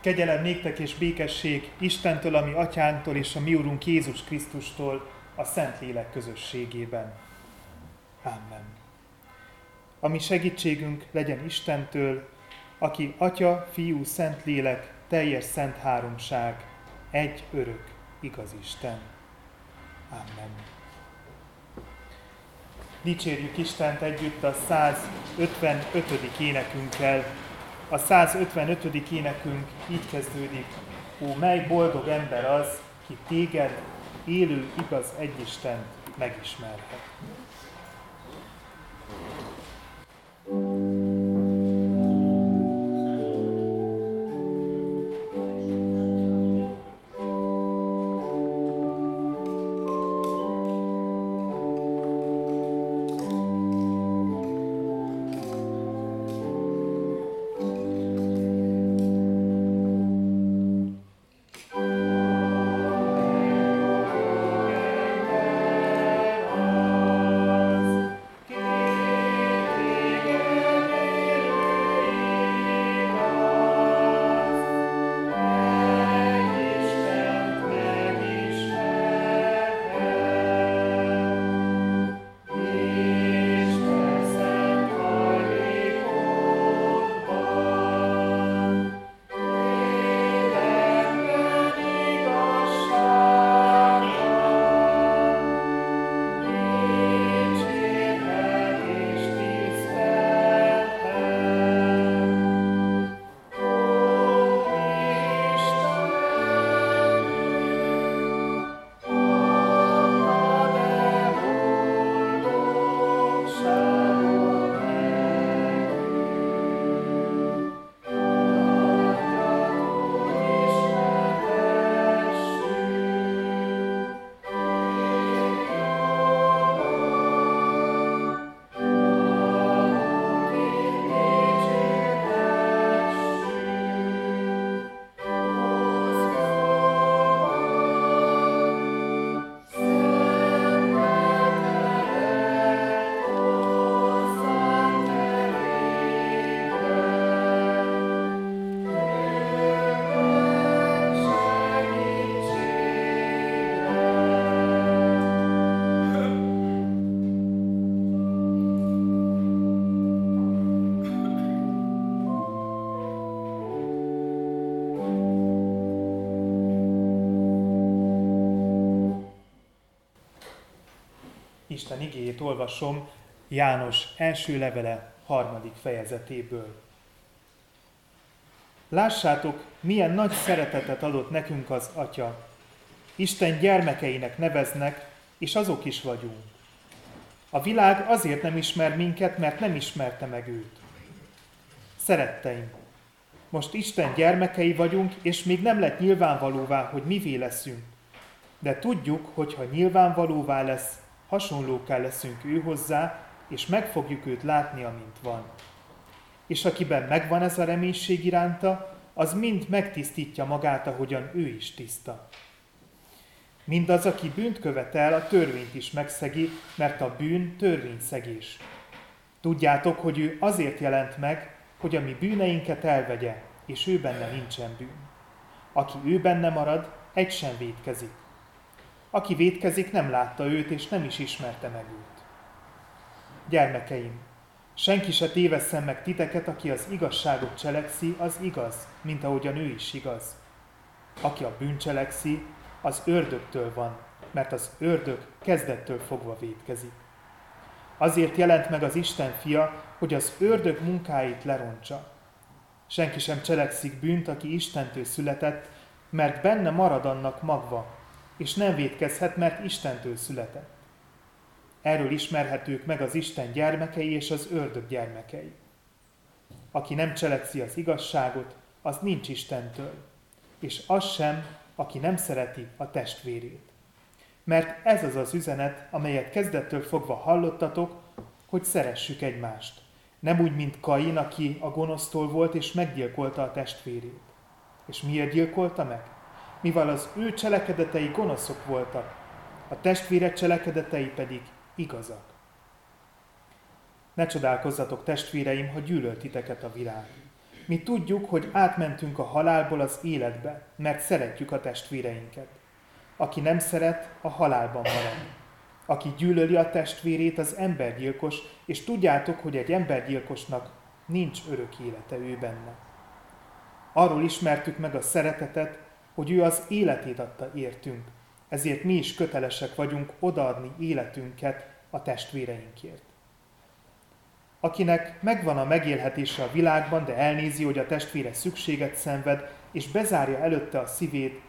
Kegyelem néktek és békesség Istentől, ami atyánktól és a mi úrunk Jézus Krisztustól a Szentlélek közösségében. Amen. Ami segítségünk legyen Istentől, aki Atya, Fiú, Szentlélek, teljes szent háromság, egy örök, igaz Isten. Amen. Dicsérjük Istent együtt a 155. énekünkkel, a 155. énekünk így kezdődik. Ó, mely boldog ember az, ki téged, élő, igaz egyistent megismerhet. Isten igéjét olvasom János első levele harmadik fejezetéből. Lássátok, milyen nagy szeretetet adott nekünk az Atya. Isten gyermekeinek neveznek, és azok is vagyunk. A világ azért nem ismer minket, mert nem ismerte meg őt. Szeretteim, most Isten gyermekei vagyunk, és még nem lett nyilvánvalóvá, hogy mivé leszünk. De tudjuk, hogy ha nyilvánvalóvá lesz, hasonlóká leszünk ő hozzá, és meg fogjuk őt látni, amint van. És akiben megvan ez a reménység iránta, az mind megtisztítja magát, ahogyan ő is tiszta. Mindaz, aki bűnt követel, a törvényt is megszegi, mert a bűn törvényszegés. Tudjátok, hogy ő azért jelent meg, hogy a mi bűneinket elvegye, és ő benne nincsen bűn. Aki ő benne marad, egy sem védkezik. Aki védkezik, nem látta őt, és nem is ismerte meg őt. Gyermekeim, senki se tévesszen meg titeket, aki az igazságot cselekszi, az igaz, mint ahogyan ő is igaz. Aki a bűn cselekszi, az ördögtől van, mert az ördög kezdettől fogva védkezik. Azért jelent meg az Isten fia, hogy az ördög munkáit lerontsa. Senki sem cselekszik bűnt, aki Istentől született, mert benne marad annak magva, és nem védkezhet, mert Istentől született. Erről ismerhetők meg az Isten gyermekei és az ördög gyermekei. Aki nem cselekszi az igazságot, az nincs Istentől, és az sem, aki nem szereti a testvérét. Mert ez az az üzenet, amelyet kezdettől fogva hallottatok, hogy szeressük egymást. Nem úgy, mint Kain, aki a gonosztól volt és meggyilkolta a testvérét. És miért gyilkolta meg? Mivel az ő cselekedetei gonoszok voltak, a testvére cselekedetei pedig igazak. Ne csodálkozzatok, testvéreim, ha gyűlölt titeket a világ. Mi tudjuk, hogy átmentünk a halálból az életbe, mert szeretjük a testvéreinket. Aki nem szeret, a halálban marad. Aki gyűlöli a testvérét, az embergyilkos, és tudjátok, hogy egy embergyilkosnak nincs örök élete ő benne. Arról ismertük meg a szeretetet, hogy ő az életét adta értünk, ezért mi is kötelesek vagyunk odaadni életünket a testvéreinkért. Akinek megvan a megélhetése a világban, de elnézi, hogy a testvére szükséget szenved, és bezárja előtte a szívét,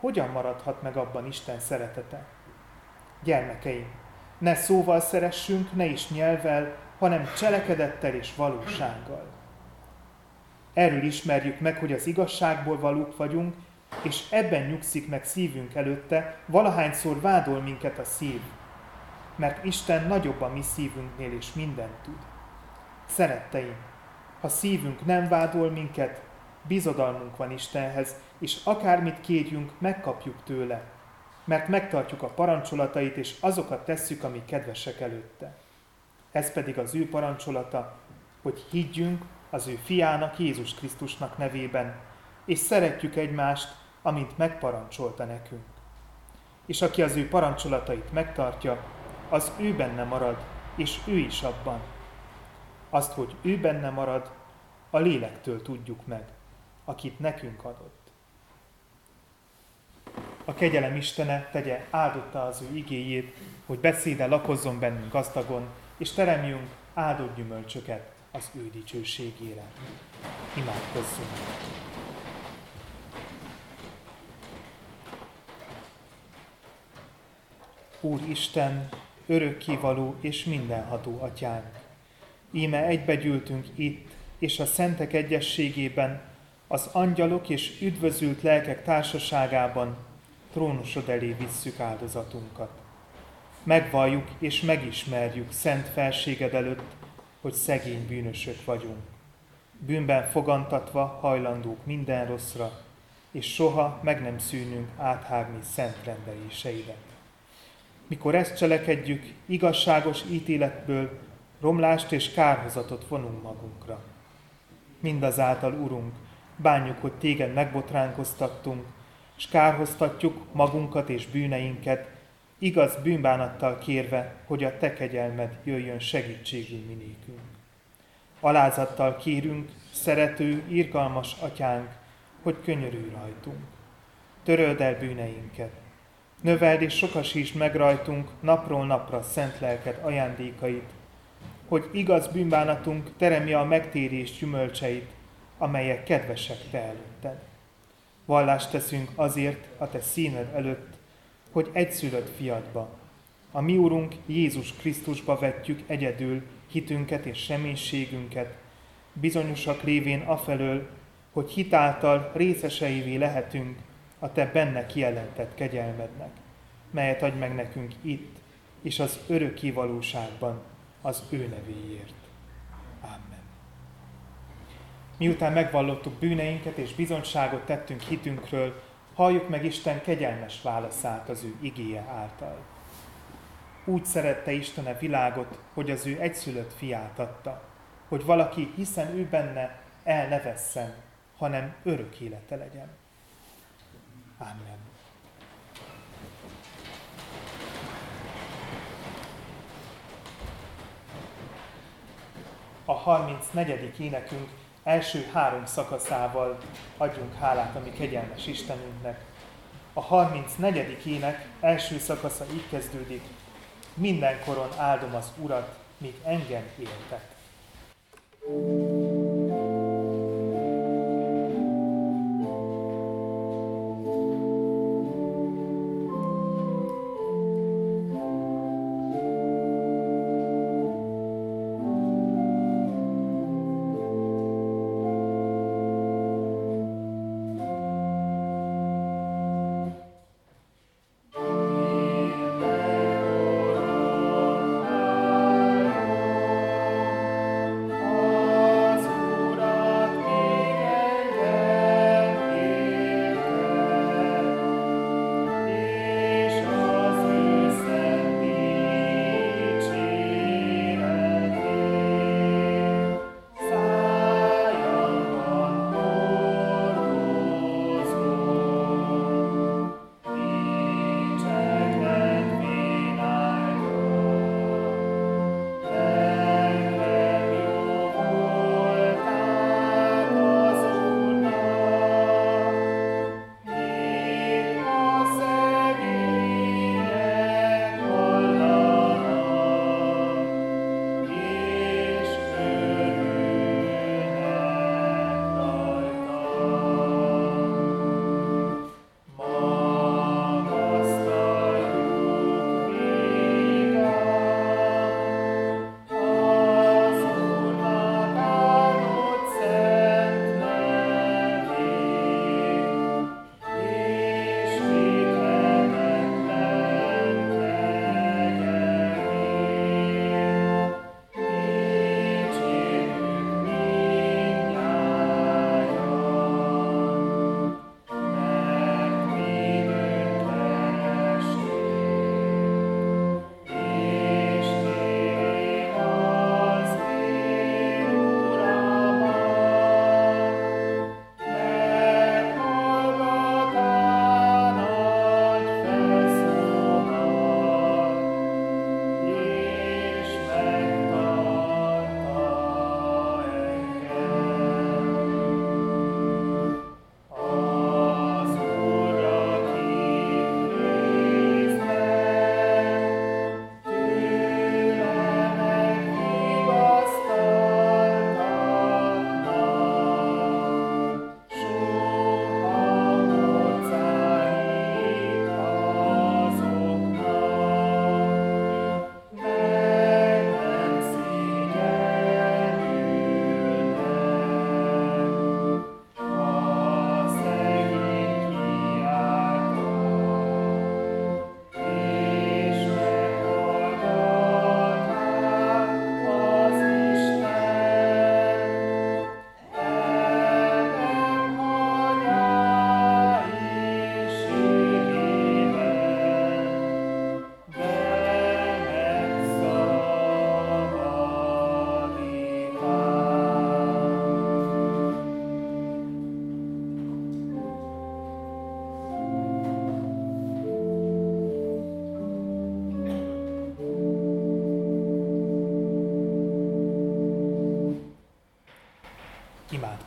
hogyan maradhat meg abban Isten szeretete? Gyermekeim, ne szóval szeressünk, ne is nyelvel, hanem cselekedettel és valósággal. Erről ismerjük meg, hogy az igazságból valók vagyunk, és ebben nyugszik meg szívünk előtte, valahányszor vádol minket a szív, mert Isten nagyobb a mi szívünknél, és mindent tud. Szeretteim, ha szívünk nem vádol minket, bizodalmunk van Istenhez, és akármit kérjünk, megkapjuk tőle, mert megtartjuk a parancsolatait, és azokat tesszük, amik kedvesek előtte. Ez pedig az ő parancsolata, hogy higgyünk az ő fiának, Jézus Krisztusnak nevében, és szeretjük egymást, amint megparancsolta nekünk. És aki az ő parancsolatait megtartja, az ő benne marad, és ő is abban. Azt, hogy ő benne marad, a lélektől tudjuk meg, akit nekünk adott. A kegyelem Istene tegye áldotta az ő igéjét, hogy beszéde lakozzon bennünk gazdagon, és teremjünk áldott gyümölcsöket az ő dicsőségére. Imádkozzunk! Úr Isten, örökkévaló és mindenható atyánk. Íme egybegyűltünk itt, és a szentek egyességében, az angyalok és üdvözült lelkek társaságában trónusod elé visszük áldozatunkat. Megvalljuk és megismerjük szent felséged előtt, hogy szegény bűnösök vagyunk. Bűnben fogantatva hajlandók minden rosszra, és soha meg nem szűnünk áthágni szent rendeléseidet. Mikor ezt cselekedjük, igazságos ítéletből romlást és kárhozatot vonunk magunkra. Mindazáltal, Urunk, bánjuk, hogy téged megbotránkoztattunk, és kárhoztatjuk magunkat és bűneinket, igaz bűnbánattal kérve, hogy a te kegyelmed jöjjön segítségül minékünk. Alázattal kérünk, szerető, irgalmas atyánk, hogy könyörülj rajtunk. Töröld el bűneinket, Növeld és sokasítsd meg rajtunk napról napra szent lelked ajándékait, hogy igaz bűnbánatunk teremje a megtérés gyümölcseit, amelyek kedvesek te előtted. Vallást teszünk azért a te színed előtt, hogy egyszülött fiadba, a mi Urunk Jézus Krisztusba vetjük egyedül hitünket és reménységünket, bizonyosak lévén afelől, hogy hitáltal részeseivé lehetünk a Te benne kijelentett kegyelmednek, melyet adj meg nekünk itt, és az örök valóságban az ő nevéért. Amen. Miután megvallottuk bűneinket és bizonyságot tettünk hitünkről, halljuk meg Isten kegyelmes válaszát az ő igéje által. Úgy szerette Isten a világot, hogy az ő egyszülött fiát adta, hogy valaki, hiszen ő benne el ne vesszen, hanem örök élete legyen. Amen. A 34. énekünk első három szakaszával adjunk hálát a mi kegyelmes Istenünknek. A 34. ének első szakasza így kezdődik. Mindenkoron áldom az Urat, míg engem éltet. thank you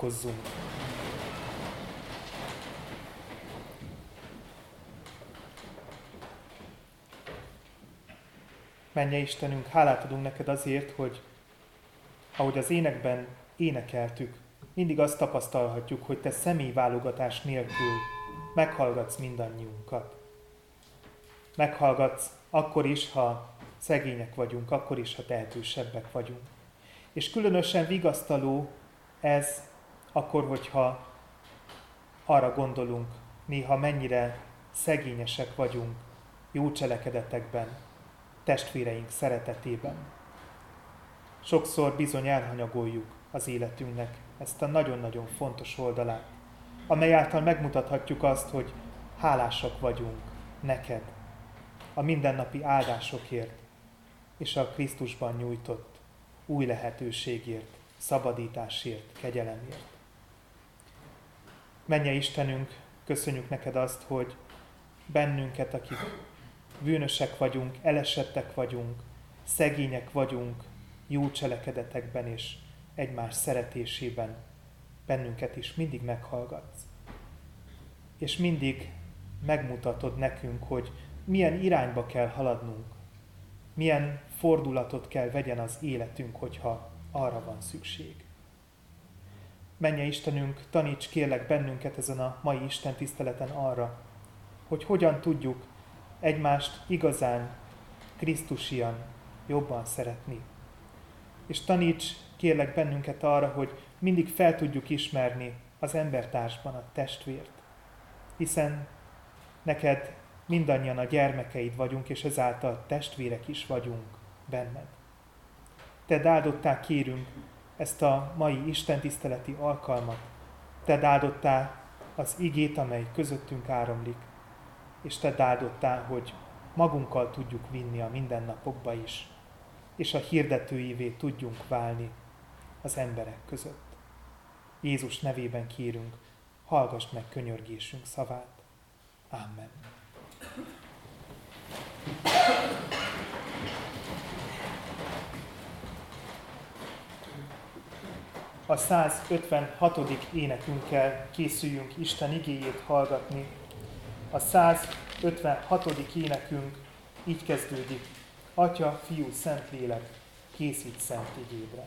Imádkozzunk! Menje Istenünk, hálát adunk neked azért, hogy ahogy az énekben énekeltük, mindig azt tapasztalhatjuk, hogy te személyválogatás nélkül meghallgatsz mindannyiunkat. Meghallgatsz akkor is, ha szegények vagyunk, akkor is, ha tehetősebbek vagyunk. És különösen vigasztaló ez akkor, hogyha arra gondolunk, néha mennyire szegényesek vagyunk jó cselekedetekben, testvéreink szeretetében. Sokszor bizony elhanyagoljuk az életünknek ezt a nagyon-nagyon fontos oldalát, amely által megmutathatjuk azt, hogy hálásak vagyunk neked a mindennapi áldásokért és a Krisztusban nyújtott új lehetőségért, szabadításért, kegyelemért. Menje Istenünk, köszönjük neked azt, hogy bennünket, akik bűnösek vagyunk, elesettek vagyunk, szegények vagyunk, jó cselekedetekben és egymás szeretésében bennünket is mindig meghallgatsz. És mindig megmutatod nekünk, hogy milyen irányba kell haladnunk, milyen fordulatot kell vegyen az életünk, hogyha arra van szükség. Menje Istenünk, taníts kérlek bennünket ezen a mai Isten tiszteleten arra, hogy hogyan tudjuk egymást igazán Krisztusian jobban szeretni. És taníts kérlek bennünket arra, hogy mindig fel tudjuk ismerni az embertársban a testvért. Hiszen neked mindannyian a gyermekeid vagyunk, és ezáltal testvérek is vagyunk benned. Te áldottál kérünk ezt a mai Isten tiszteleti alkalmat. Te áldottál az igét, amely közöttünk áramlik, és te áldottál, hogy magunkkal tudjuk vinni a mindennapokba is, és a hirdetőivé tudjunk válni az emberek között. Jézus nevében kérünk, hallgass meg könyörgésünk szavát. Amen. A 156. énekünkkel készüljünk Isten igéjét hallgatni. A 156. énekünk így kezdődik. Atya, Fiú, Szentlélek, készít szent igédre.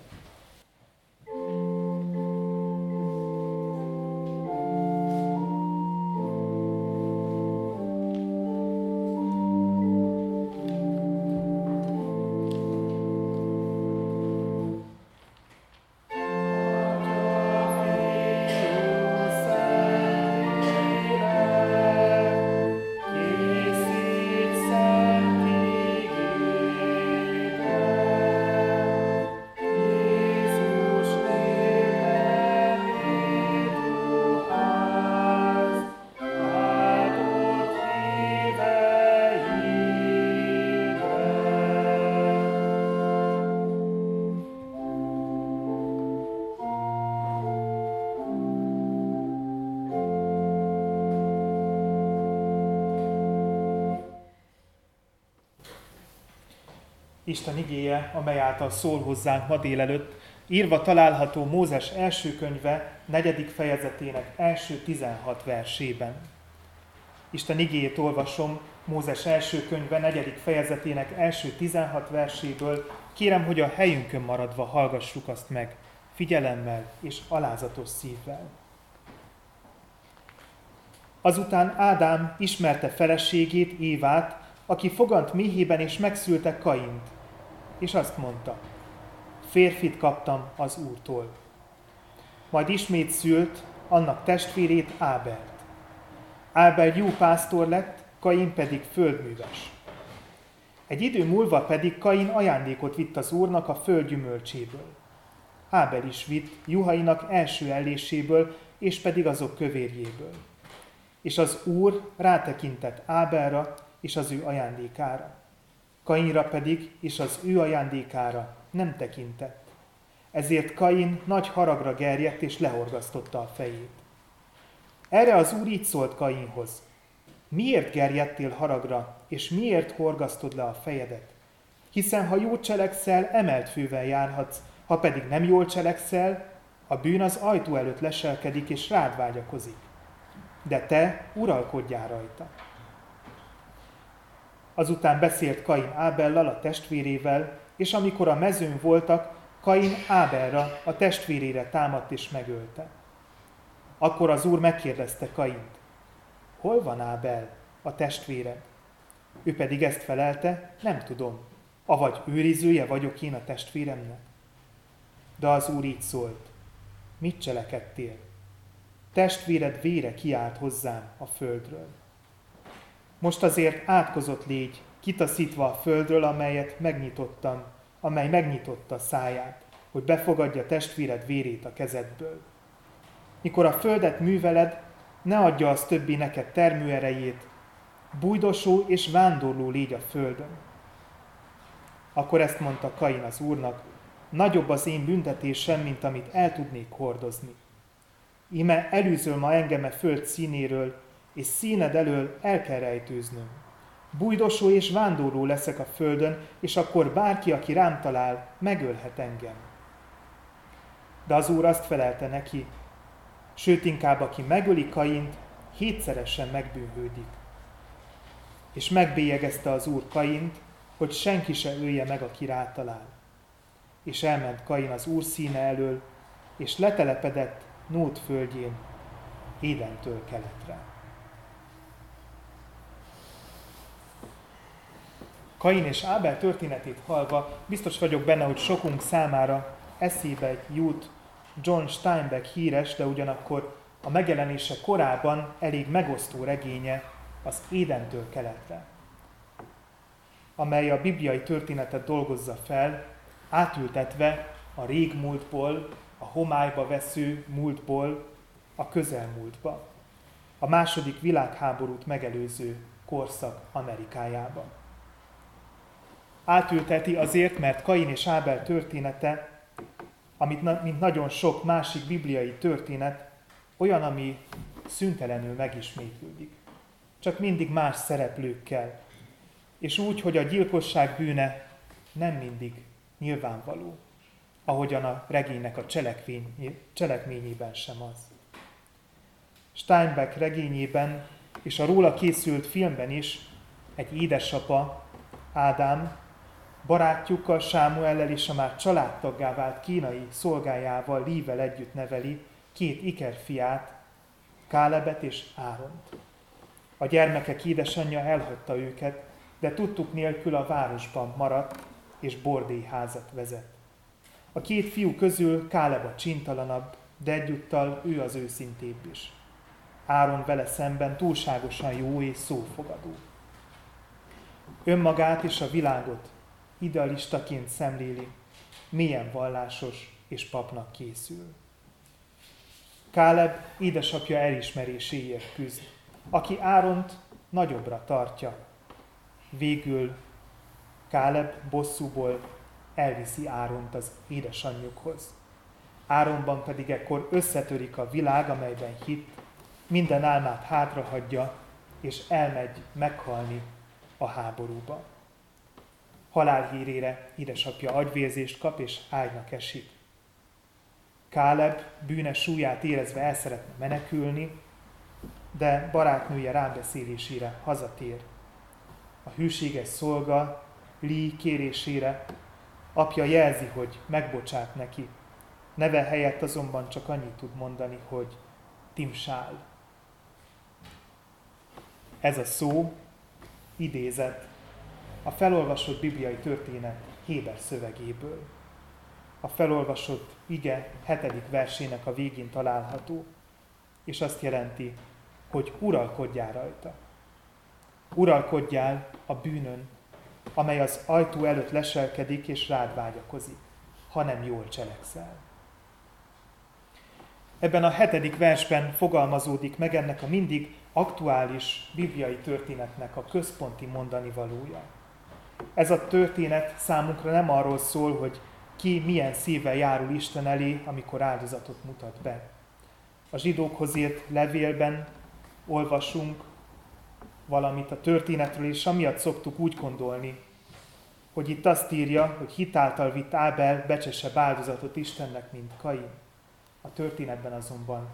Isten igéje, amely által szól hozzánk ma délelőtt, írva található Mózes első könyve, negyedik fejezetének első 16 versében. Isten igéjét olvasom Mózes első könyve, negyedik fejezetének első 16 verséből. Kérem, hogy a helyünkön maradva hallgassuk azt meg, figyelemmel és alázatos szívvel. Azután Ádám ismerte feleségét, Évát, aki fogant méhében és megszülte Kaint és azt mondta, férfit kaptam az Úrtól. Majd ismét szült annak testvérét Ábelt. Ábel jó pásztor lett, Kain pedig földműves. Egy idő múlva pedig Kain ajándékot vitt az Úrnak a föld gyümölcséből. Ábel is vitt juhainak első elléséből, és pedig azok kövérjéből. És az Úr rátekintett Ábelra és az ő ajándékára. Kainra pedig és az ő ajándékára nem tekintett. Ezért Kain nagy haragra gerjedt és lehorgasztotta a fejét. Erre az úr így szólt Kainhoz. Miért gerjedtél haragra, és miért horgasztod le a fejedet? Hiszen ha jól cselekszel, emelt fővel járhatsz, ha pedig nem jól cselekszel, A bűn az ajtó előtt leselkedik és rád vágyakozik. De te uralkodjál rajta. Azután beszélt Kain Ábellal, a testvérével, és amikor a mezőn voltak, Kain Ábelra, a testvérére támadt és megölte. Akkor az úr megkérdezte Kaint, hol van Ábel, a testvéred? Ő pedig ezt felelte, nem tudom, avagy őrizője vagyok én a testvéremnek. De az úr így szólt, mit cselekedtél? Testvéred vére kiált hozzám a földről. Most azért átkozott légy, kitaszítva a földről, amelyet megnyitottam, amely megnyitotta száját, hogy befogadja testvéred vérét a kezedből. Mikor a földet műveled, ne adja az többi neked termőerejét, bújdosó és vándorló légy a földön. Akkor ezt mondta Kain az úrnak, nagyobb az én büntetésem, mint amit el tudnék hordozni. Ime előzöl ma engem a föld színéről, és színed elől el kell rejtőznöm. Bújdosó és vándorló leszek a földön, és akkor bárki, aki rám talál, megölhet engem. De az úr azt felelte neki, sőt inkább aki megöli Kaint, hétszeresen megbűnhődik. És megbélyegezte az úr Kaint, hogy senki se ölje meg, aki rátalál. És elment Kain az úr színe elől, és letelepedett Nót földjén, Édentől keletre. Kain és Ábel történetét hallva biztos vagyok benne, hogy sokunk számára eszébe jut John Steinbeck híres, de ugyanakkor a megjelenése korában elég megosztó regénye az Édentől keletre, amely a bibliai történetet dolgozza fel, átültetve a régmúltból, a homályba vesző múltból a közelmúltba, a második világháborút megelőző korszak Amerikájában. Átülteti azért, mert Kain és Ábel története amit, mint nagyon sok másik bibliai történet, olyan, ami szüntelenül megismétlődik. Csak mindig más szereplőkkel. És úgy, hogy a gyilkosság bűne nem mindig nyilvánvaló, ahogyan a regénynek a cselekvény, cselekményében sem az. Steinbeck regényében és a róla készült filmben is egy édesapa, Ádám, barátjukkal, Sámuellel és a már családtaggá vált kínai szolgájával, Lível együtt neveli két ikerfiát, Kálebet és Áront. A gyermekek édesanyja elhagyta őket, de tudtuk nélkül a városban maradt és bordélyházat vezet. A két fiú közül Káleb a csintalanabb, de egyúttal ő az őszintébb is. Áron vele szemben túlságosan jó és szófogadó. Önmagát és a világot idealistaként szemléli, milyen vallásos és papnak készül. Káleb édesapja elismeréséért küzd, aki Áront nagyobbra tartja. Végül Káleb bosszúból elviszi Áront az édesanyjukhoz. Áronban pedig ekkor összetörik a világ, amelyben hit, minden álmát hátrahagyja, és elmegy meghalni a háborúba halálhírére édesapja agyvérzést kap és ágynak esik. Káleb bűnes súlyát érezve el szeretne menekülni, de barátnője rábeszélésére hazatér. A hűséges szolga Lí kérésére apja jelzi, hogy megbocsát neki. Neve helyett azonban csak annyit tud mondani, hogy Timsál. Ez a szó idézett a felolvasott bibliai történet Héber szövegéből. A felolvasott ige hetedik versének a végén található, és azt jelenti, hogy uralkodjál rajta. Uralkodjál a bűnön, amely az ajtó előtt leselkedik és rád vágyakozik, hanem jól cselekszel. Ebben a hetedik versben fogalmazódik meg ennek a mindig aktuális bibliai történetnek a központi mondani valója. Ez a történet számunkra nem arról szól, hogy ki milyen szívvel járul Isten elé, amikor áldozatot mutat be. A zsidókhoz írt levélben olvasunk valamit a történetről, és amiatt szoktuk úgy gondolni, hogy itt azt írja, hogy hitáltal vitt Ábel becsesebb áldozatot Istennek, mint Kain. A történetben azonban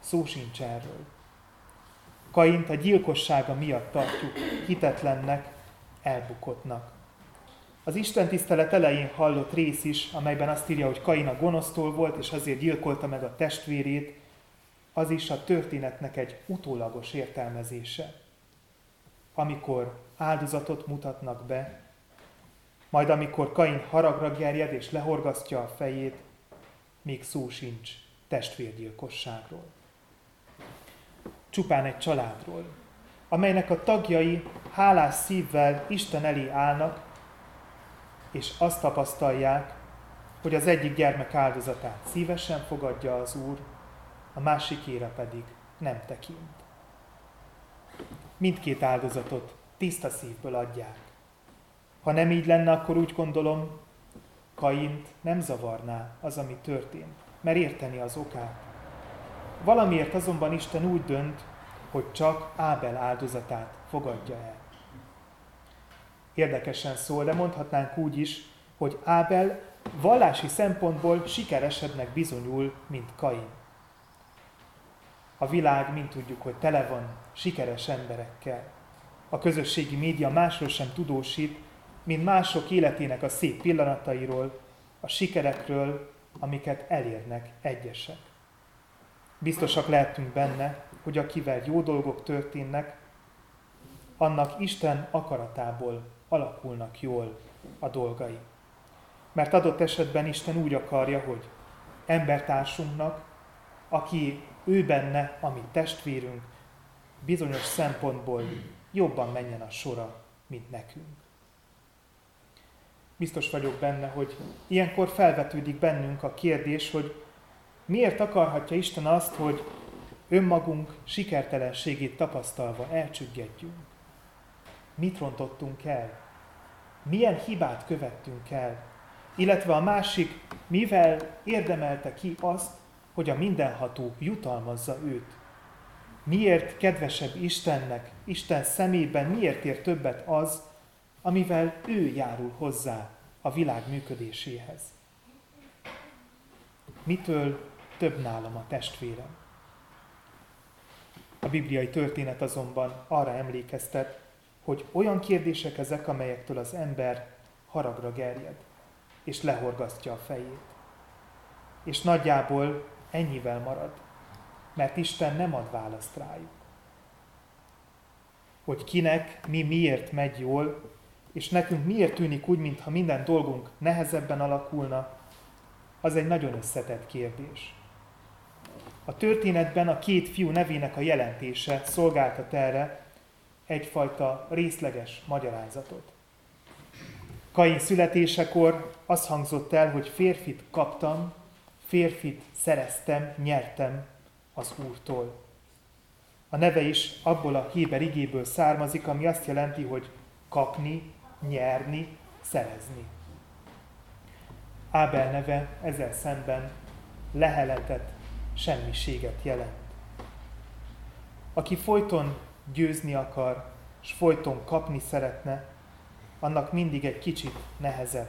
szó sincs erről. Kaint a gyilkossága miatt tartjuk hitetlennek, elbukottnak. Az Isten tisztelet elején hallott rész is, amelyben azt írja, hogy Kain a gonosztól volt, és azért gyilkolta meg a testvérét, az is a történetnek egy utólagos értelmezése. Amikor áldozatot mutatnak be, majd amikor Kain haragra gerjed és lehorgasztja a fejét, még szó sincs testvérgyilkosságról. Csupán egy családról, amelynek a tagjai hálás szívvel Isten elé állnak, és azt tapasztalják, hogy az egyik gyermek áldozatát szívesen fogadja az Úr, a másikére pedig nem tekint. Mindkét áldozatot tiszta szívből adják. Ha nem így lenne, akkor úgy gondolom, Kaint nem zavarná az, ami történt, mert érteni az okát. Valamiért azonban Isten úgy dönt, hogy csak Ábel áldozatát fogadja el. Érdekesen szól, de mondhatnánk úgy is, hogy Ábel vallási szempontból sikeresebbnek bizonyul, mint Kain. A világ, mint tudjuk, hogy tele van sikeres emberekkel. A közösségi média másról sem tudósít, mint mások életének a szép pillanatairól, a sikerekről, amiket elérnek egyesek. Biztosak lehetünk benne, hogy akivel jó dolgok történnek, annak Isten akaratából alakulnak jól a dolgai. Mert adott esetben Isten úgy akarja, hogy embertársunknak, aki ő benne, ami testvérünk, bizonyos szempontból jobban menjen a sora, mint nekünk. Biztos vagyok benne, hogy ilyenkor felvetődik bennünk a kérdés, hogy miért akarhatja Isten azt, hogy önmagunk sikertelenségét tapasztalva elcsüggedjünk. Mit rontottunk el? Milyen hibát követtünk el? Illetve a másik, mivel érdemelte ki azt, hogy a mindenható jutalmazza őt. Miért kedvesebb Istennek, Isten szemében miért ér többet az, amivel ő járul hozzá a világ működéséhez? Mitől több nálam a testvérem? A bibliai történet azonban arra emlékeztet, hogy olyan kérdések ezek, amelyektől az ember haragra gerjed, és lehorgasztja a fejét. És nagyjából ennyivel marad, mert Isten nem ad választ rájuk. Hogy kinek, mi miért megy jól, és nekünk miért tűnik úgy, mintha minden dolgunk nehezebben alakulna, az egy nagyon összetett kérdés. A történetben a két fiú nevének a jelentése szolgáltat erre egyfajta részleges magyarázatot. Kain születésekor az hangzott el, hogy férfit kaptam, férfit szereztem, nyertem az Úrtól. A neve is abból a héber igéből származik, ami azt jelenti, hogy kapni, nyerni, szerezni. Ábel neve ezzel szemben leheletet, semmiséget jelent. Aki folyton győzni akar, és folyton kapni szeretne, annak mindig egy kicsit nehezebb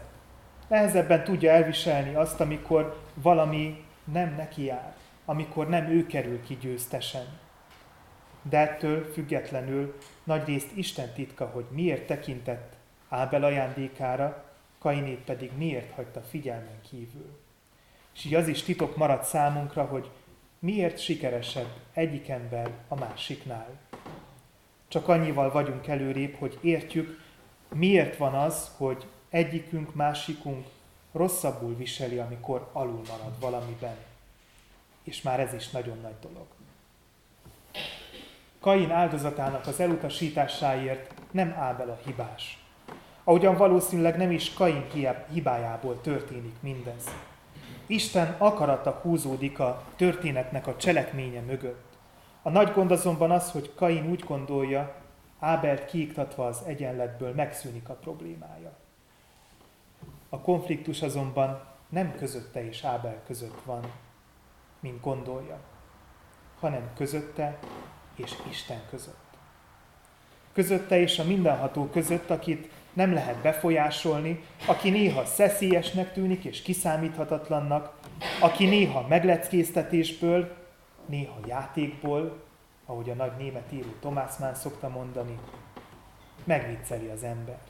nehezebben tudja elviselni azt, amikor valami nem neki jár, amikor nem ő kerül ki győztesen. De ettől függetlenül nagyrészt Isten titka, hogy miért tekintett Ábel ajándékára, Kainét pedig miért hagyta figyelmen kívül. És így az is titok maradt számunkra, hogy miért sikeresebb egyik ember a másiknál. Csak annyival vagyunk előrébb, hogy értjük, miért van az, hogy egyikünk, másikunk rosszabbul viseli, amikor alul marad valamiben. És már ez is nagyon nagy dolog. Kain áldozatának az elutasításáért nem Ábel a hibás. Ahogyan valószínűleg nem is Kain hibájából történik mindez. Isten akarata húzódik a történetnek a cselekménye mögött. A nagy gond azonban az, hogy Kain úgy gondolja, Ábelt kiiktatva az egyenletből megszűnik a problémája. A konfliktus azonban nem közötte és Ábel között van, mint gondolja, hanem közötte és Isten között. Közötte és a mindenható között, akit nem lehet befolyásolni, aki néha szeszélyesnek tűnik és kiszámíthatatlannak, aki néha megleckéztetésből, néha játékból, ahogy a nagy német író Thomas Mann szokta mondani, megvicceli az embert.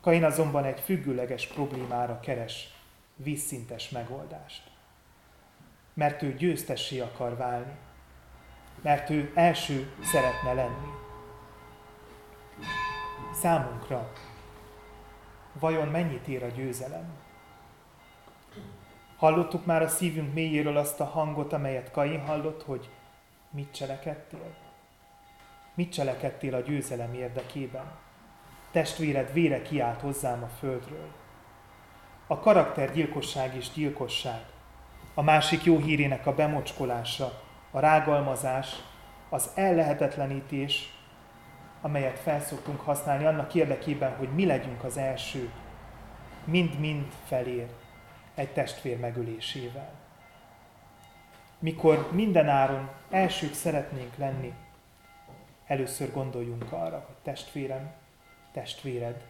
Kain azonban egy függőleges problémára keres vízszintes megoldást. Mert ő győztessé akar válni. Mert ő első szeretne lenni. Számunkra vajon mennyit ér a győzelem? Hallottuk már a szívünk mélyéről azt a hangot, amelyet Kain hallott, hogy mit cselekedtél? Mit cselekedtél a győzelem érdekében? Testvéred vére kiállt hozzám a földről. A karaktergyilkosság is gyilkosság. A másik jó hírének a bemocskolása, a rágalmazás, az ellehetetlenítés, amelyet felszoktunk használni annak érdekében, hogy mi legyünk az első, mind-mind felér egy testvér megölésével. Mikor mindenáron elsők szeretnénk lenni, először gondoljunk arra, hogy testvérem, testvéred,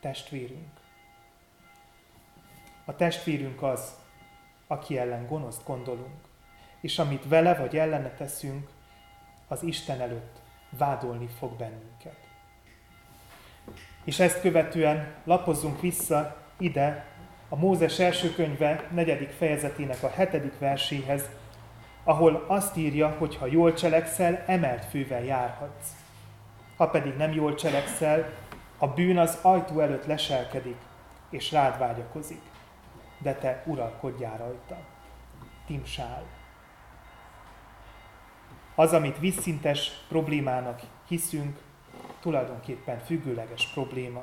testvérünk. A testvérünk az, aki ellen gonoszt gondolunk, és amit vele vagy ellene teszünk, az Isten előtt vádolni fog bennünket. És ezt követően lapozzunk vissza ide a Mózes első könyve negyedik fejezetének a hetedik verséhez, ahol azt írja, hogy ha jól cselekszel, emelt fővel járhatsz. Ha pedig nem jól cselekszel, a bűn az ajtó előtt leselkedik, és rád vágyakozik. De te uralkodjál rajta. Timsál. Az, amit visszintes problémának hiszünk, tulajdonképpen függőleges probléma.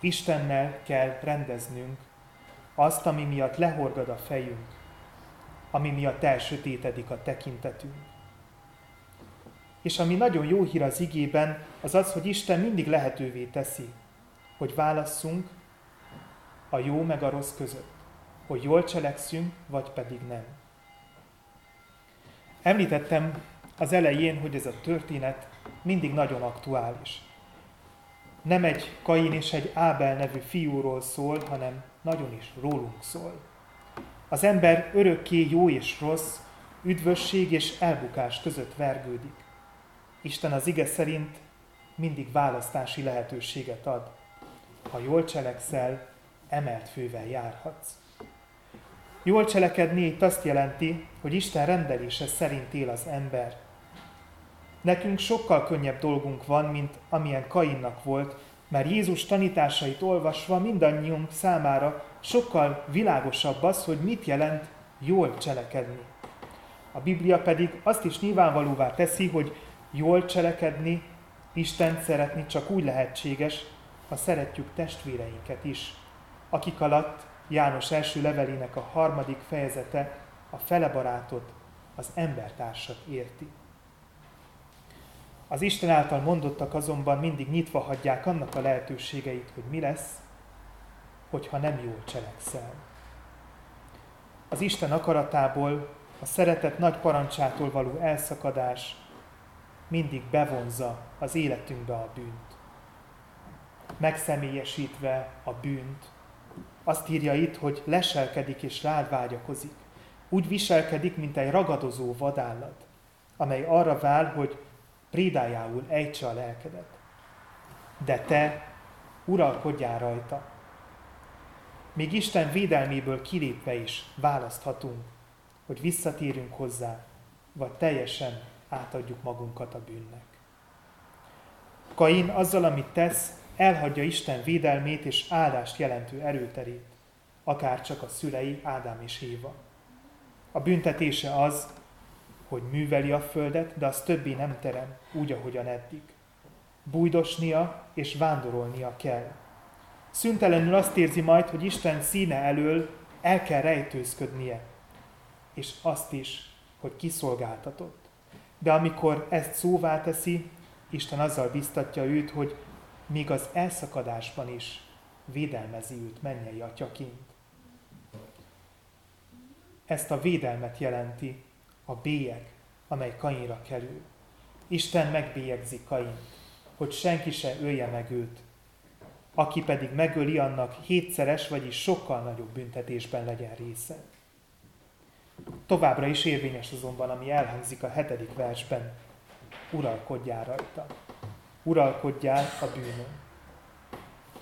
Istennel kell rendeznünk azt, ami miatt lehorgad a fejünk, ami miatt elsötétedik a tekintetünk. És ami nagyon jó hír az igében, az az, hogy Isten mindig lehetővé teszi, hogy válasszunk a jó meg a rossz között, hogy jól cselekszünk, vagy pedig nem. Említettem az elején, hogy ez a történet mindig nagyon aktuális. Nem egy Kain és egy Ábel nevű fiúról szól, hanem nagyon is rólunk szól. Az ember örökké jó és rossz, üdvösség és elbukás között vergődik. Isten az ige szerint mindig választási lehetőséget ad. Ha jól cselekszel, emelt fővel járhatsz. Jól cselekedni itt azt jelenti, hogy Isten rendelése szerint él az ember. Nekünk sokkal könnyebb dolgunk van, mint amilyen Kainnak volt, mert Jézus tanításait olvasva mindannyiunk számára sokkal világosabb az, hogy mit jelent jól cselekedni. A Biblia pedig azt is nyilvánvalóvá teszi, hogy jól cselekedni, Isten szeretni csak úgy lehetséges, ha szeretjük testvéreinket is, akik alatt János első levelének a harmadik fejezete a fele barátot, az embertársat érti. Az Isten által mondottak azonban mindig nyitva hagyják annak a lehetőségeit, hogy mi lesz, hogyha nem jól cselekszel. Az Isten akaratából, a szeretet nagy parancsától való elszakadás mindig bevonza az életünkbe a bűnt. Megszemélyesítve a bűnt, azt írja itt, hogy leselkedik és rád vágyakozik. Úgy viselkedik, mint egy ragadozó vadállat, amely arra vál, hogy prédájául ejtse a lelkedet. De te uralkodjál rajta. Még Isten védelméből kilépve is választhatunk, hogy visszatérünk hozzá, vagy teljesen átadjuk magunkat a bűnnek. Kain azzal, amit tesz, elhagyja Isten védelmét és áldást jelentő erőterét, akár csak a szülei Ádám és Éva. A büntetése az, hogy műveli a földet, de az többé nem terem, úgy, ahogyan eddig. Bújdosnia és vándorolnia kell. Szüntelenül azt érzi majd, hogy Isten színe elől el kell rejtőzködnie, és azt is, hogy kiszolgáltatott. De amikor ezt szóvá teszi, Isten azzal biztatja őt, hogy míg az elszakadásban is védelmezi őt mennyei atyaként. Ezt a védelmet jelenti a bélyeg, amely Kainra kerül. Isten megbélyegzi Kaint, hogy senki se ölje meg őt, aki pedig megöli, annak hétszeres, vagyis sokkal nagyobb büntetésben legyen része. Továbbra is érvényes azonban, ami elhangzik a hetedik versben. Uralkodjál rajta. Uralkodjál a bűnön.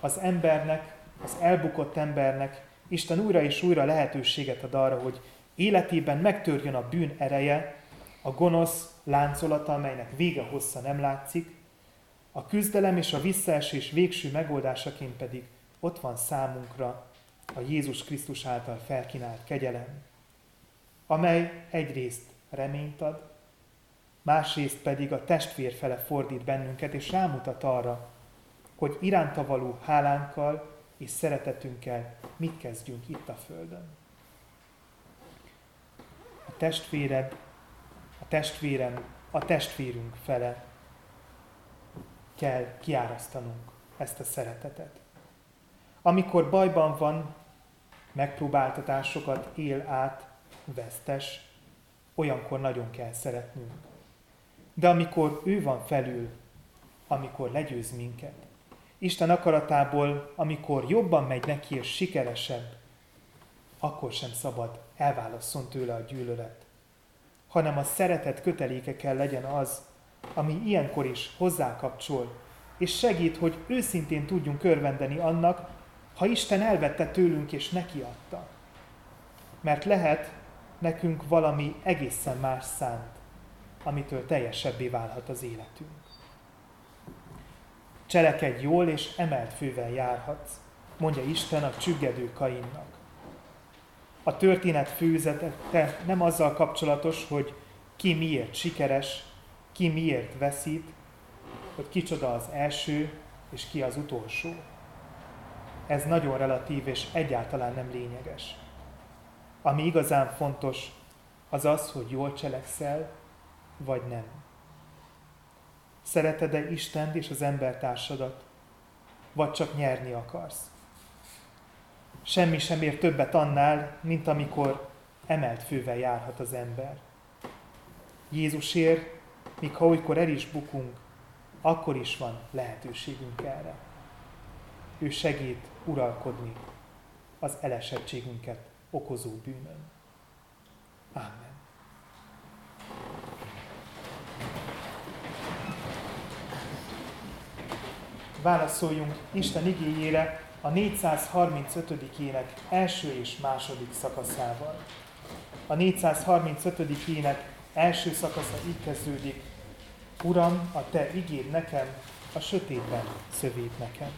Az embernek, az elbukott embernek Isten újra és újra lehetőséget ad arra, hogy életében megtörjön a bűn ereje, a gonosz láncolata, amelynek vége hossza nem látszik, a küzdelem és a visszaesés végső megoldásaként pedig ott van számunkra a Jézus Krisztus által felkínált kegyelem, amely egyrészt reményt ad, másrészt pedig a testvér fele fordít bennünket, és rámutat arra, hogy iránta való hálánkkal és szeretetünkkel mit kezdjünk itt a Földön. Testvéred, a testvérem, a testvérünk fele kell kiárasztanunk ezt a szeretetet. Amikor bajban van, megpróbáltatásokat él át, vesztes, olyankor nagyon kell szeretnünk. De amikor ő van felül, amikor legyőz minket, Isten akaratából, amikor jobban megy neki és sikeresebb, akkor sem szabad elválasszon tőle a gyűlölet, hanem a szeretet köteléke kell legyen az, ami ilyenkor is hozzákapcsol, és segít, hogy őszintén tudjunk örvendeni annak, ha Isten elvette tőlünk és neki adta. Mert lehet nekünk valami egészen más szánt, amitől teljesebbé válhat az életünk. Cselekedj jól, és emelt fővel járhatsz, mondja Isten a csüggedő Kainnak. A történet főzete nem azzal kapcsolatos, hogy ki miért sikeres, ki miért veszít, hogy kicsoda az első, és ki az utolsó. Ez nagyon relatív, és egyáltalán nem lényeges. Ami igazán fontos, az az, hogy jól cselekszel, vagy nem. Szereted-e Istent és az embertársadat, vagy csak nyerni akarsz? Semmi sem ér többet annál, mint amikor emelt fővel járhat az ember. Jézusért, míg ha olykor el is bukunk, akkor is van lehetőségünk erre. Ő segít uralkodni az elesettségünket okozó bűnön. Amen. válaszoljunk Isten igényére a 435. ének első és második szakaszával. A 435. ének első szakasza így kezdődik. Uram, a Te igéd nekem, a sötétben szövét nekem.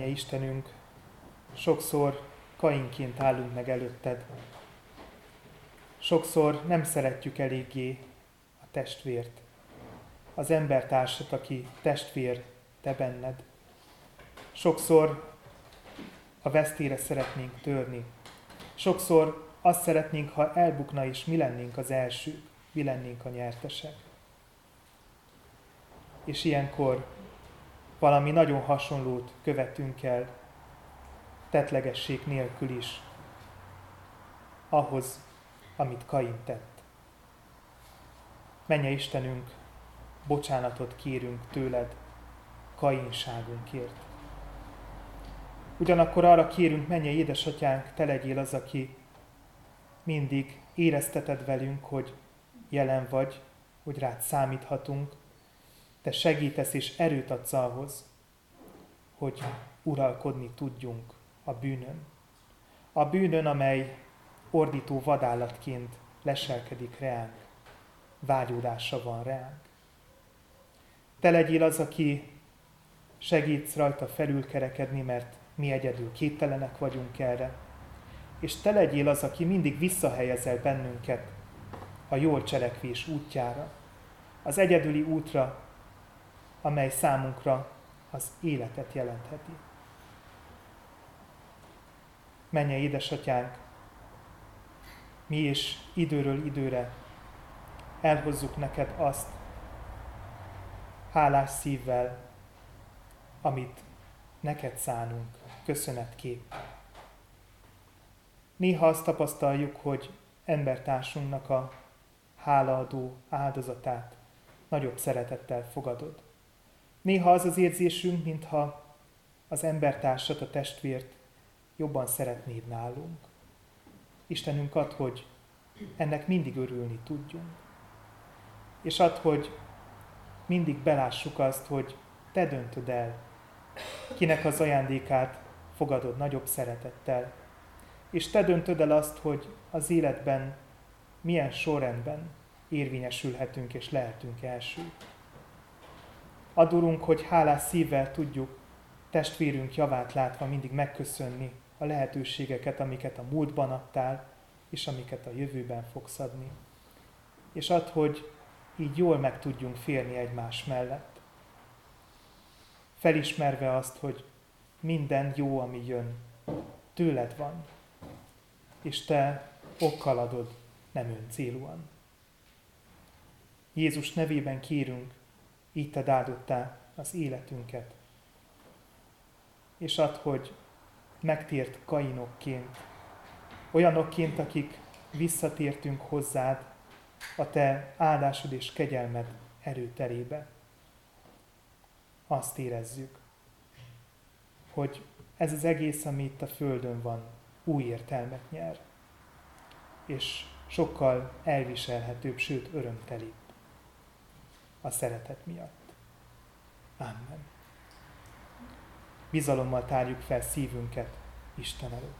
Menje Istenünk, sokszor kainként állunk meg előtted. Sokszor nem szeretjük eléggé a testvért, az embertársat, aki testvér te benned. Sokszor a vesztére szeretnénk törni. Sokszor azt szeretnénk, ha elbukna és mi lennénk az első, mi lennénk a nyertesek. És ilyenkor valami nagyon hasonlót követünk el, tetlegesség nélkül is, ahhoz, amit Kain tett. Menje Istenünk, bocsánatot kérünk tőled kainságunkért. Ugyanakkor arra kérünk, menje édesatyánk, te legyél az, aki mindig érezteted velünk, hogy jelen vagy, hogy rád számíthatunk, te segítesz és erőt adsz ahhoz, hogy uralkodni tudjunk a bűnön. A bűnön, amely ordító vadállatként leselkedik reánk, vágyódása van reánk. Te legyél az, aki segítsz rajta felülkerekedni, mert mi egyedül képtelenek vagyunk erre, és te legyél az, aki mindig visszahelyezel bennünket a jól cselekvés útjára, az egyedüli útra, amely számunkra az életet jelentheti. Menje, édesatyánk, mi is időről időre elhozzuk neked azt hálás szívvel, amit neked szánunk köszönetképp. Néha azt tapasztaljuk, hogy embertársunknak a hálaadó áldozatát nagyobb szeretettel fogadod. Néha az az érzésünk, mintha az embertársat, a testvért jobban szeretnéd nálunk. Istenünk ad, hogy ennek mindig örülni tudjunk. És ad, hogy mindig belássuk azt, hogy te döntöd el, kinek az ajándékát fogadod nagyobb szeretettel. És te döntöd el azt, hogy az életben milyen sorrendben érvényesülhetünk és lehetünk első. Adurunk, hogy hálás szívvel tudjuk testvérünk javát látva mindig megköszönni a lehetőségeket, amiket a múltban adtál, és amiket a jövőben fogsz adni. És add, hogy így jól meg tudjunk férni egymás mellett. Felismerve azt, hogy minden jó, ami jön, tőled van, és te okkal adod, nem célúan. Jézus nevében kérünk, így te áldottál az életünket, és add, hogy megtért kainokként, olyanokként, akik visszatértünk hozzád a te áldásod és kegyelmed erőterébe. Azt érezzük, hogy ez az egész, ami itt a Földön van, új értelmet nyer, és sokkal elviselhetőbb, sőt örömtelibb a szeretet miatt. Amen. Bizalommal tárjuk fel szívünket Isten előtt.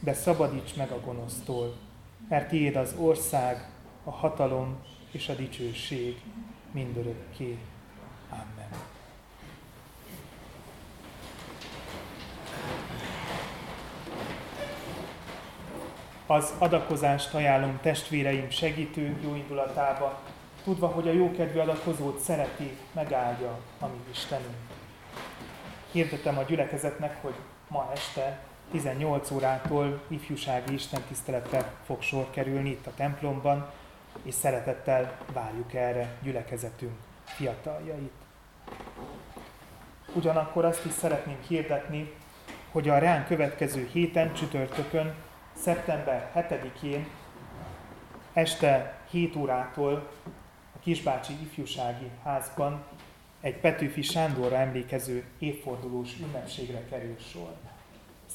de szabadíts meg a gonosztól, mert tiéd az ország, a hatalom és a dicsőség mindörökké. Amen. Az adakozást ajánlom testvéreim segítő jó indulatába, tudva, hogy a jókedvű adakozót szereti, megáldja a mi Istenünk. Hirdetem a gyülekezetnek, hogy ma este 18 órától ifjúsági istentiszteletre fog sor kerülni itt a templomban, és szeretettel várjuk erre gyülekezetünk fiataljait. Ugyanakkor azt is szeretnénk hirdetni, hogy a ránk következő héten, csütörtökön, szeptember 7-én este 7 órától a Kisbácsi Ifjúsági Házban egy Petőfi Sándorra emlékező évfordulós ünnepségre kerül sor.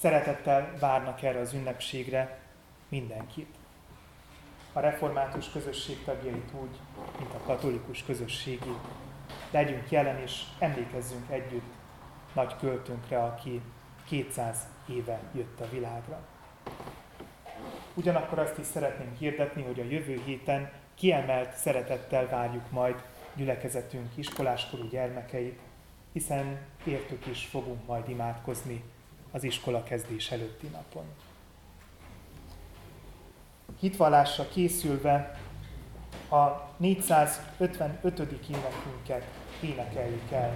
Szeretettel várnak erre az ünnepségre mindenkit. A református közösség tagjait úgy, mint a katolikus közösségi. Legyünk jelen és emlékezzünk együtt nagy költőnkre, aki 200 éve jött a világra. Ugyanakkor azt is szeretném hirdetni, hogy a jövő héten kiemelt szeretettel várjuk majd gyülekezetünk iskoláskorú gyermekeit, hiszen értük is fogunk majd imádkozni az iskola kezdés előtti napon. Hitvallásra készülve a 455. énekünket énekeljük el.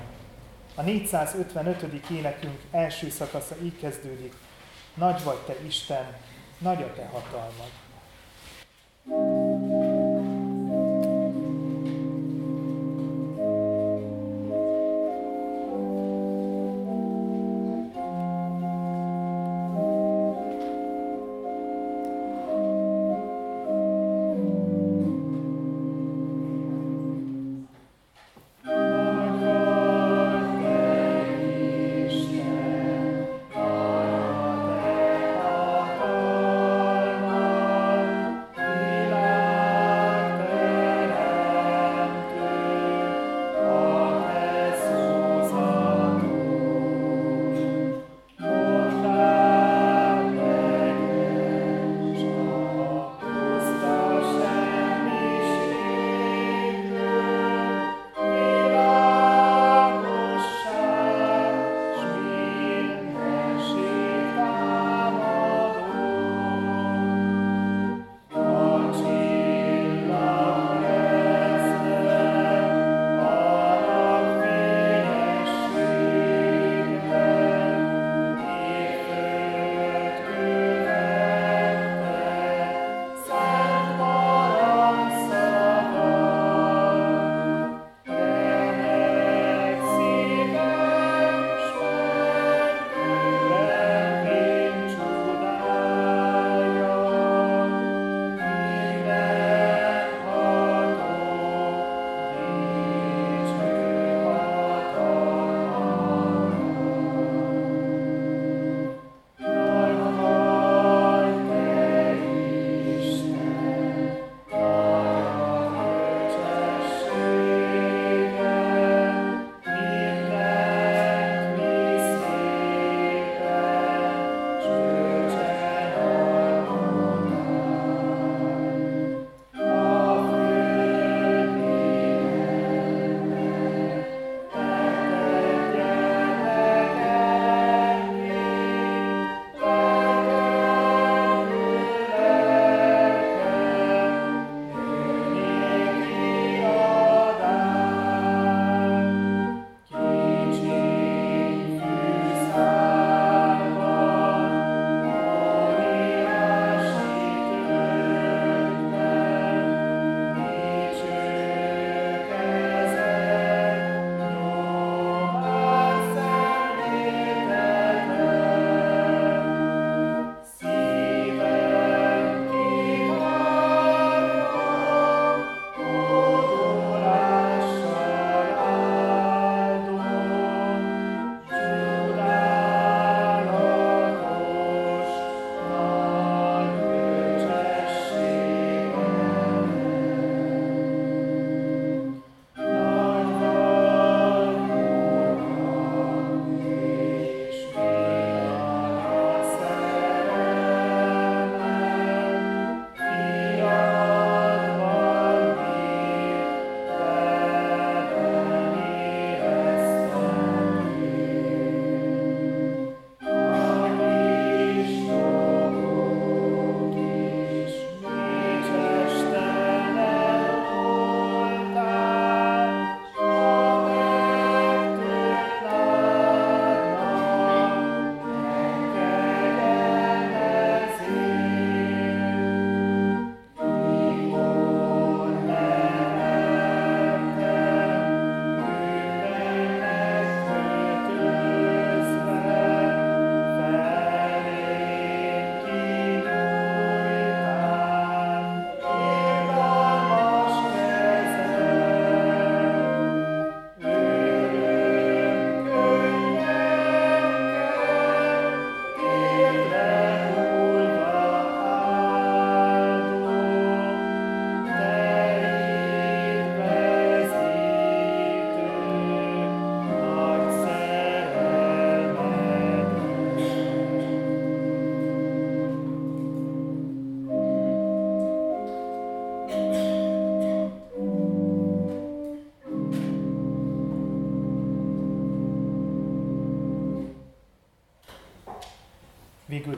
A 455. énekünk első szakasza így kezdődik. Nagy vagy te Isten, nagy a te hatalmad. thank you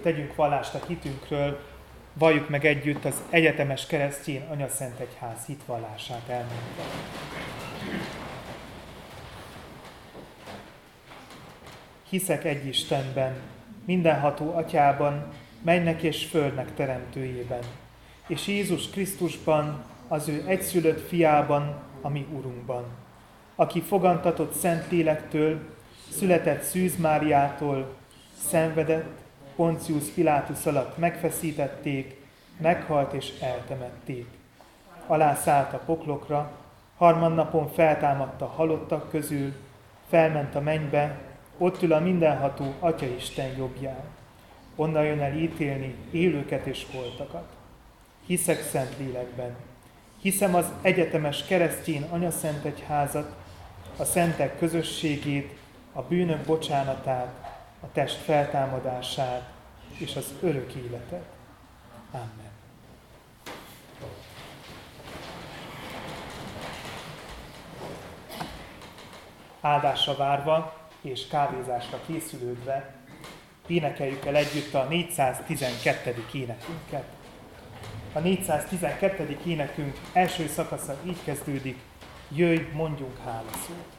tegyünk vallást a hitünkről, valljuk meg együtt az egyetemes keresztjén Anyaszent Egyház hitvallását elmondva. Hiszek egy Istenben, mindenható atyában, mennek és földnek teremtőjében, és Jézus Krisztusban, az ő egyszülött fiában, a mi Urunkban, aki fogantatott Szent Lélektől, született Szűz Máriától, szenvedett, Poncius Pilátus alatt megfeszítették, meghalt és eltemették. Alá szállt a poklokra, harmadnapon feltámadta halottak közül, felment a mennybe, ott ül a mindenható Atya Isten jobbján. Onnan jön el ítélni élőket és holtakat. Hiszek szent lélekben. Hiszem az egyetemes keresztjén anyaszent egyházat, a szentek közösségét, a bűnök bocsánatát, a test feltámadását és az örök életet. Amen. Áldásra várva és kávézásra készülődve énekeljük el együtt a 412. énekünket. A 412. énekünk első szakasza így kezdődik, jöjj, mondjunk hálaszót.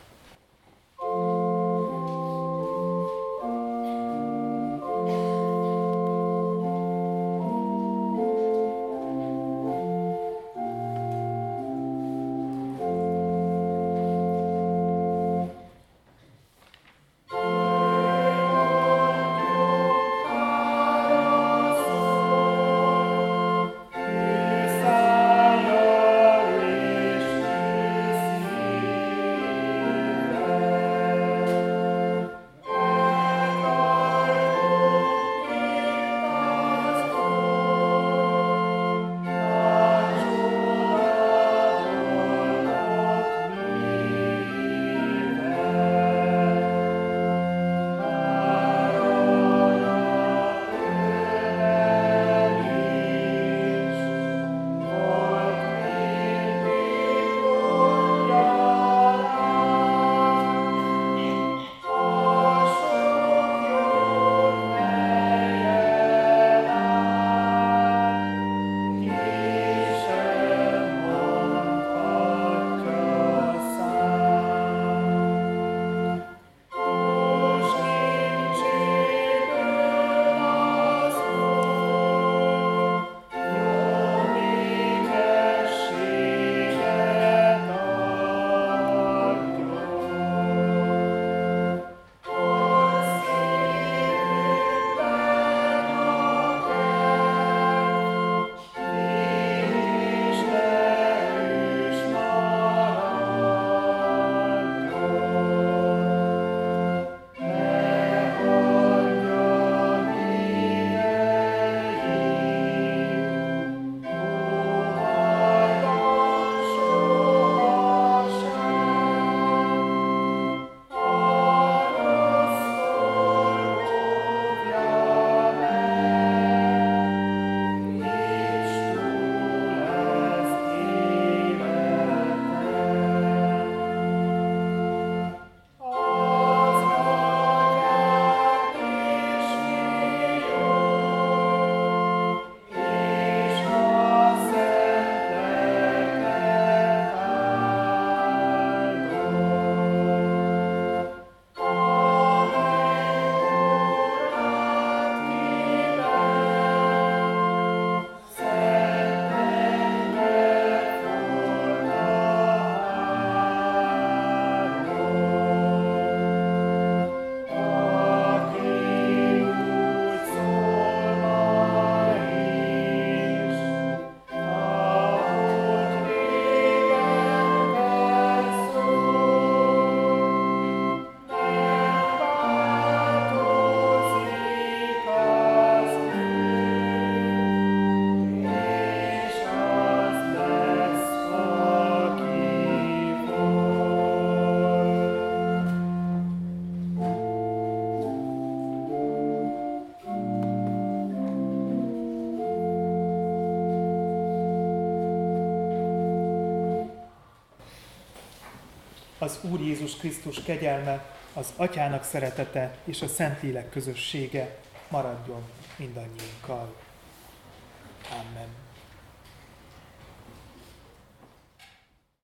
Az Úr Jézus Krisztus kegyelme, az Atyának szeretete és a Szentlélek közössége maradjon mindannyiunkkal.